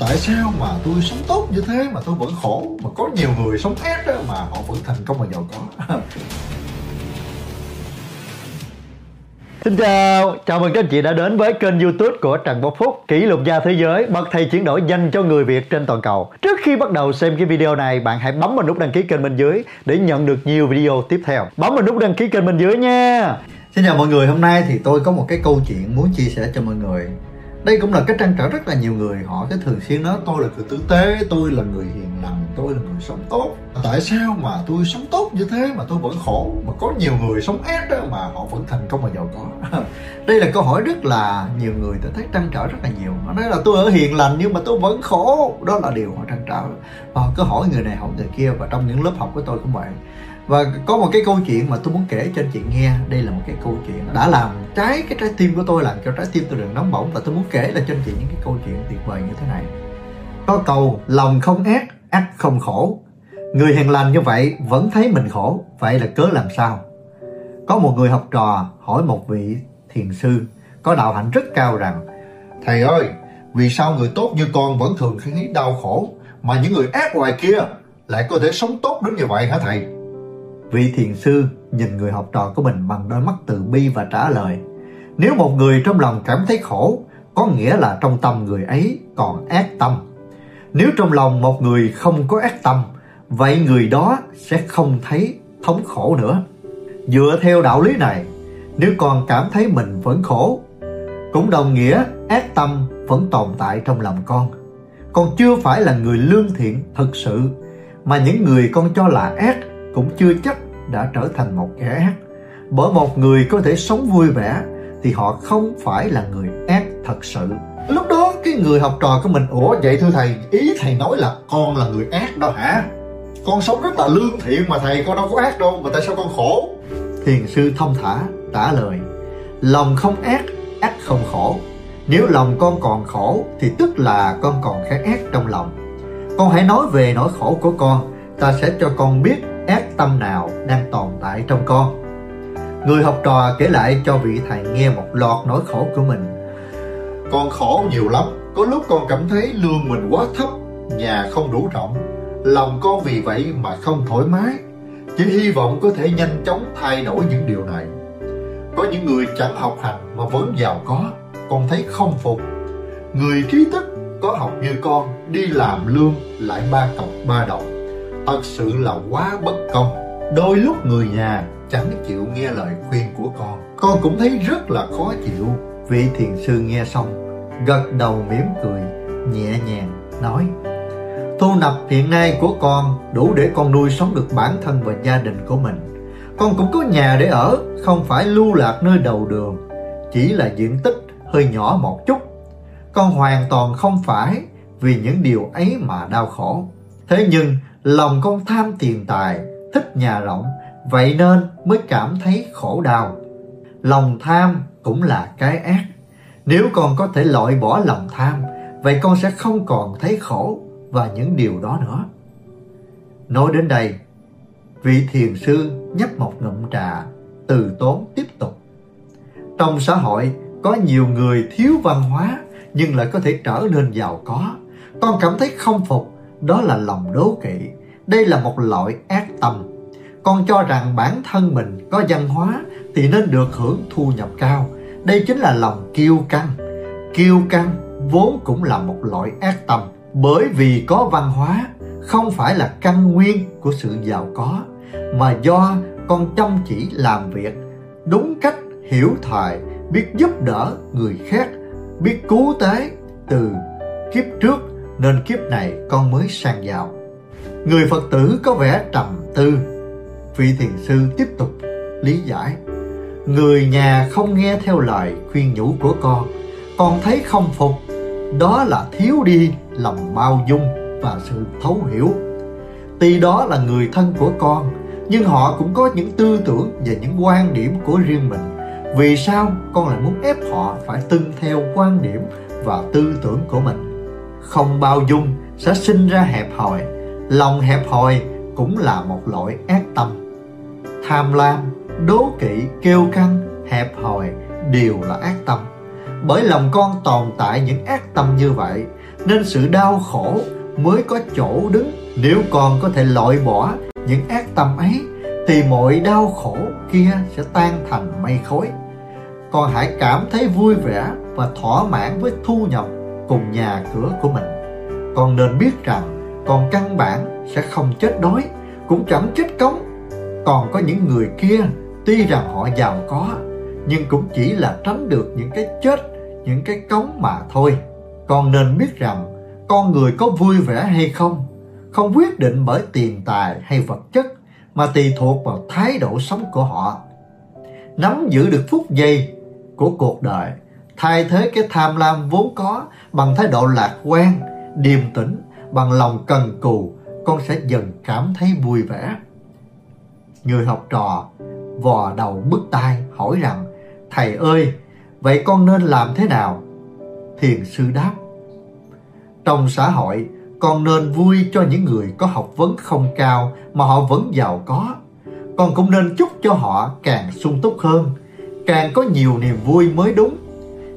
tại sao mà tôi sống tốt như thế mà tôi vẫn khổ? Mà có nhiều người sống ác đó mà họ vẫn thành công và giàu có. Xin chào, chào mừng các anh chị đã đến với kênh youtube của Trần Quốc Phúc Kỷ lục gia thế giới, bậc thầy chuyển đổi dành cho người Việt trên toàn cầu. Trước khi bắt đầu xem cái video này, bạn hãy bấm vào nút đăng ký kênh bên dưới Để nhận được nhiều video tiếp theo. Bấm vào nút đăng ký kênh bên dưới nha. Xin chào mọi người, hôm nay thì tôi có một cái câu chuyện muốn chia sẻ cho mọi người đây cũng là cái trăn trở rất là nhiều người. Họ cái thường xuyên nói, tôi là người tử tế, tôi là người hiền lành, tôi là người sống tốt. Tại sao mà tôi sống tốt như thế mà tôi vẫn khổ? Mà có nhiều người sống ác đó mà họ vẫn thành công và giàu có. Đây là câu hỏi rất là nhiều người tôi thấy trăn trở rất là nhiều. Họ nói là, tôi ở hiền lành nhưng mà tôi vẫn khổ. Đó là điều họ trăn trở. Và họ cứ hỏi người này, hỏi người kia và trong những lớp học của tôi cũng vậy và có một cái câu chuyện mà tôi muốn kể cho anh chị nghe. Đây là một cái câu chuyện đã làm trái cái trái tim của tôi, làm cho trái tim tôi được nóng bỏng. Và tôi muốn kể là cho anh chị những cái câu chuyện tuyệt vời như thế này. Có câu, lòng không ác ác không khổ. Người hiền lành như vậy vẫn thấy mình khổ. Vậy là cớ làm sao? Có một người học trò hỏi một vị thiền sư có đạo hạnh rất cao rằng, thầy ơi, vì sao người tốt như con vẫn thường thấy đau khổ, mà những người ác ngoài kia lại có thể sống tốt đến như vậy hả thầy? Vị thiền sư nhìn người học trò của mình bằng đôi mắt từ bi và trả lời, Nếu một người trong lòng cảm thấy khổ, Có nghĩa là trong tâm người ấy còn ác tâm. Nếu trong lòng một người không có ác tâm, Vậy người đó sẽ không thấy thống khổ nữa. Dựa theo đạo lý này, Nếu còn cảm thấy mình vẫn khổ, Cũng đồng nghĩa ác tâm vẫn tồn tại trong lòng con. Con chưa phải là người lương thiện thực sự, Mà những người con cho là ác cũng chưa chắc đã trở thành một kẻ ác. Bởi một người có thể sống vui vẻ thì họ không phải là người ác thật sự. Lúc đó cái người học trò của mình, ủa, vậy thưa thầy, ý thầy nói là con là người ác đó hả? Con sống rất là lương thiện mà thầy, con đâu có ác đâu, mà tại sao con khổ? Thiền sư thông thả trả lời, lòng không ác ác không khổ. Nếu lòng con còn khổ thì tức là con còn khá ác trong lòng. Con hãy nói về nỗi khổ của con, ta sẽ cho con biết ác tâm nào đang tồn tại trong con. Người học trò kể lại cho vị thầy nghe một loạt nỗi khổ của mình. Con khổ nhiều lắm, có lúc con cảm thấy lương mình quá thấp, nhà không đủ rộng, lòng con vì vậy mà không thoải mái. Chỉ hy vọng có thể nhanh chóng thay đổi những điều này. Có những người chẳng học hành mà vẫn giàu có, con thấy không phục. Người trí thức có học như con, đi làm lương lại ba cọc ba đồng thật sự là quá bất công. Đôi lúc người nhà chẳng chịu nghe lời khuyên của con. Con cũng thấy rất là khó chịu. Vị thiền sư nghe xong, gật đầu mỉm cười, nhẹ nhàng nói, thu nhập hiện nay của con đủ để con nuôi sống được bản thân và gia đình của mình. Con cũng có nhà để ở, không phải lưu lạc nơi đầu đường. Chỉ là diện tích hơi nhỏ một chút. Con hoàn toàn không phải vì những điều ấy mà đau khổ. Thế nhưng lòng con tham tiền tài, thích nhà rộng, vậy nên mới cảm thấy khổ đau. Lòng tham cũng là cái ác. Nếu con có thể loại bỏ lòng tham, vậy con sẽ không còn thấy khổ và những điều đó nữa. Nói đến đây, vị thiền sư nhấp một ngụm trà, từ tốn tiếp tục. Trong xã hội có nhiều người thiếu văn hóa nhưng lại có thể trở nên giàu có. Con cảm thấy không phục đó là lòng đố kỵ. Đây là một loại ác tâm. Con cho rằng bản thân mình có văn hóa thì nên được hưởng thu nhập cao. Đây chính là lòng kiêu căng. Kiêu căng vốn cũng là một loại ác tâm, bởi vì có văn hóa, không phải là căn nguyên của sự giàu có, mà do con chăm chỉ làm việc, đúng cách hiểu thời biết giúp đỡ người khác, biết cứu tế từ kiếp trước nên kiếp này con mới sang giàu. Người Phật tử có vẻ trầm tư. Vị thiền sư tiếp tục lý giải. Người nhà không nghe theo lời khuyên nhủ của con, con thấy không phục. Đó là thiếu đi lòng bao dung và sự thấu hiểu. Tuy đó là người thân của con, nhưng họ cũng có những tư tưởng và những quan điểm của riêng mình. Vì sao con lại muốn ép họ phải tuân theo quan điểm và tư tưởng của mình? Không bao dung sẽ sinh ra hẹp hòi. Lòng hẹp hòi cũng là một loại ác tâm. Tham lam, đố kỵ, kêu căng, hẹp hòi đều là ác tâm. Bởi lòng con tồn tại những ác tâm như vậy, nên sự đau khổ mới có chỗ đứng. Nếu con có thể loại bỏ những ác tâm ấy, thì mọi đau khổ kia sẽ tan thành mây khói. Con hãy cảm thấy vui vẻ và thỏa mãn với thu nhập cùng nhà cửa của mình. Con nên biết rằng con căn bản sẽ không chết đói, cũng chẳng chết cống. Còn có những người kia, tuy rằng họ giàu có, nhưng cũng chỉ là tránh được những cái chết, những cái cống mà thôi. Con nên biết rằng con người có vui vẻ hay không không quyết định bởi tiền tài hay vật chất, mà tùy thuộc vào thái độ sống của họ. Nắm giữ được phút giây của cuộc đời thay thế cái tham lam vốn có bằng thái độ lạc quan, điềm tĩnh, bằng lòng cần cù, con sẽ dần cảm thấy vui vẻ. Người học trò vò đầu bứt tai hỏi rằng, thầy ơi, vậy con nên làm thế nào? Thiền sư đáp, trong xã hội, con nên vui cho những người có học vấn không cao mà họ vẫn giàu có. Con cũng nên chúc cho họ càng sung túc hơn, càng có nhiều niềm vui mới đúng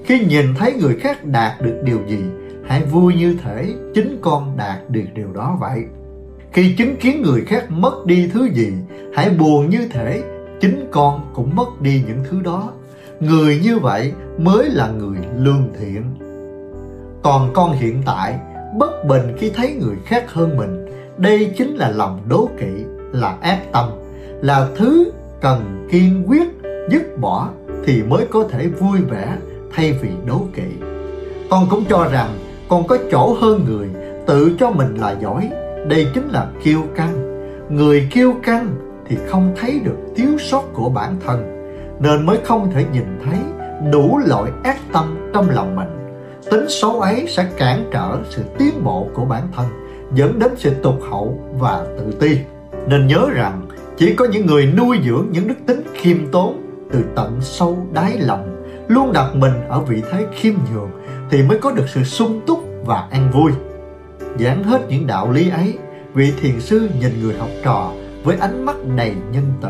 khi nhìn thấy người khác đạt được điều gì, hãy vui như thể chính con đạt được điều đó vậy. Khi chứng kiến người khác mất đi thứ gì, hãy buồn như thể chính con cũng mất đi những thứ đó. Người như vậy mới là người lương thiện. Còn con hiện tại, bất bình khi thấy người khác hơn mình, đây chính là lòng đố kỵ, là ác tâm, là thứ cần kiên quyết, dứt bỏ thì mới có thể vui vẻ thay vì đố kỵ. Con cũng cho rằng con có chỗ hơn người, tự cho mình là giỏi. Đây chính là kiêu căng. Người kiêu căng thì không thấy được thiếu sót của bản thân, nên mới không thể nhìn thấy đủ loại ác tâm trong lòng mình. Tính xấu ấy sẽ cản trở sự tiến bộ của bản thân, dẫn đến sự tụt hậu và tự ti. Nên nhớ rằng chỉ có những người nuôi dưỡng những đức tính khiêm tốn từ tận sâu đáy lòng luôn đặt mình ở vị thế khiêm nhường thì mới có được sự sung túc và an vui. Giảng hết những đạo lý ấy, vị thiền sư nhìn người học trò với ánh mắt đầy nhân từ.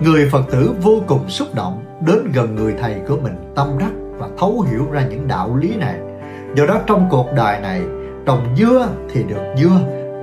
Người phật tử vô cùng xúc động đến gần người thầy của mình tâm đắc và thấu hiểu ra những đạo lý này. Do đó trong cuộc đời này, trồng dưa thì được dưa,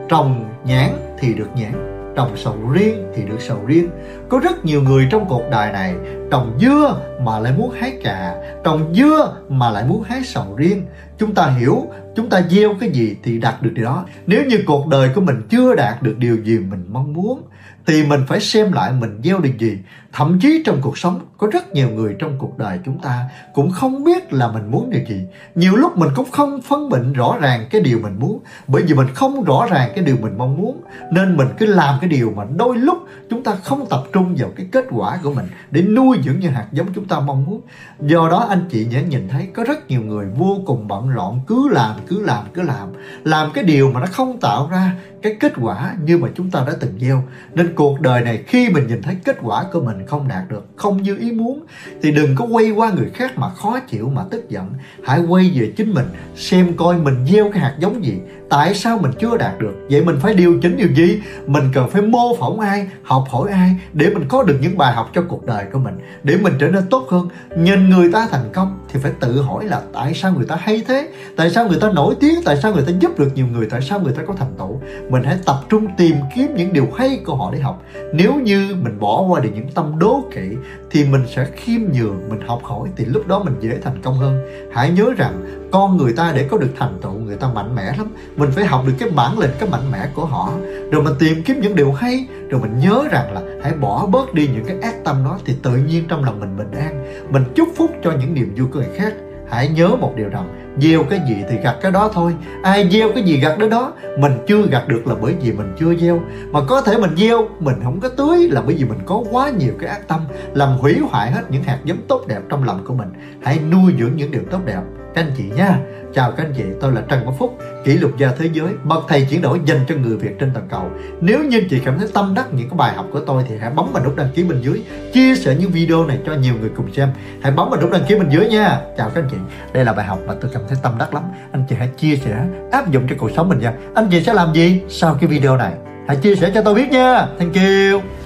trồng nhãn thì được nhãn trồng sầu riêng thì được sầu riêng. Có rất nhiều người trong cuộc đời này trồng dưa mà lại muốn hái cà, trồng dưa mà lại muốn hái sầu riêng chúng ta hiểu, chúng ta gieo cái gì thì đạt được điều đó. Nếu như cuộc đời của mình chưa đạt được điều gì mình mong muốn, thì mình phải xem lại mình gieo được gì. Thậm chí trong cuộc sống, có rất nhiều người trong cuộc đời chúng ta cũng không biết là mình muốn điều gì. Nhiều lúc mình cũng không phân định rõ ràng cái điều mình muốn. Bởi vì mình không rõ ràng cái điều mình mong muốn, nên mình cứ làm cái điều mà đôi lúc chúng ta không tập trung vào cái kết quả của mình để nuôi dưỡng như hạt giống chúng ta mong muốn. Do đó anh chị nhớ nhìn thấy có rất nhiều người vô cùng bận rộn cứ làm cứ làm cứ làm. Làm cái điều mà nó không tạo ra cái kết quả như mà chúng ta đã từng gieo. Nên cuộc đời này khi mình nhìn thấy kết quả của mình không đạt được, không như ý muốn, thì đừng có quay qua người khác mà khó chịu, mà tức giận. Hãy quay về chính mình, xem coi mình gieo cái hạt giống gì. Tại sao mình chưa đạt được? Vậy mình phải điều chỉnh điều gì? Mình cần phải mô phỏng ai, học hỏi ai để mình có được những bài học cho cuộc đời của mình, để mình trở nên tốt hơn, nhìn người ta thành công thì phải tự hỏi là tại sao người ta hay thế? Tại sao người ta nổi tiếng? Tại sao người ta giúp được nhiều người? Tại sao người ta có thành tựu? Mình hãy tập trung tìm kiếm những điều hay của họ để học. Nếu như mình bỏ qua được những tâm đố kỵ, thì mình sẽ khiêm nhường, mình học hỏi, thì lúc đó mình dễ thành công hơn. Hãy nhớ rằng, con người ta để có được thành tựu, người ta mạnh mẽ lắm. Mình phải học được cái bản lĩnh, cái mạnh mẽ của họ. Rồi mình tìm kiếm những điều hay, rồi mình nhớ rằng là hãy bỏ bớt đi những cái ác tâm đó thì tự nhiên trong lòng mình bình an. Mình chúc phúc cho những niềm vui của người khác. Hãy nhớ một điều rằng, gieo cái gì thì gặt cái đó thôi. Ai gieo cái gì gặt đến đó, mình chưa gặt được là bởi vì mình chưa gieo. Mà có thể mình gieo, mình không có tưới là bởi vì mình có quá nhiều cái ác tâm, làm hủy hoại hết những hạt giống tốt đẹp trong lòng của mình. Hãy nuôi dưỡng những điều tốt đẹp các anh chị nha. Chào các anh chị, tôi là trần văn phúc, kỷ lục gia thế giới, bậc thầy chuyển đổi dành cho người việt trên toàn cầu. Nếu như chị cảm thấy tâm đắc những cái bài học của tôi thì hãy bấm vào nút đăng ký bên dưới, chia sẻ những video này cho nhiều người cùng xem. Hãy bấm vào nút đăng ký bên dưới nha. Chào các anh chị. Đây là bài học mà tôi cảm thấy tâm đắc lắm. Anh chị hãy chia sẻ, áp dụng cho cuộc sống mình nha. Anh chị sẽ làm gì sau cái video này? Hãy chia sẻ cho tôi biết nha. Thank you.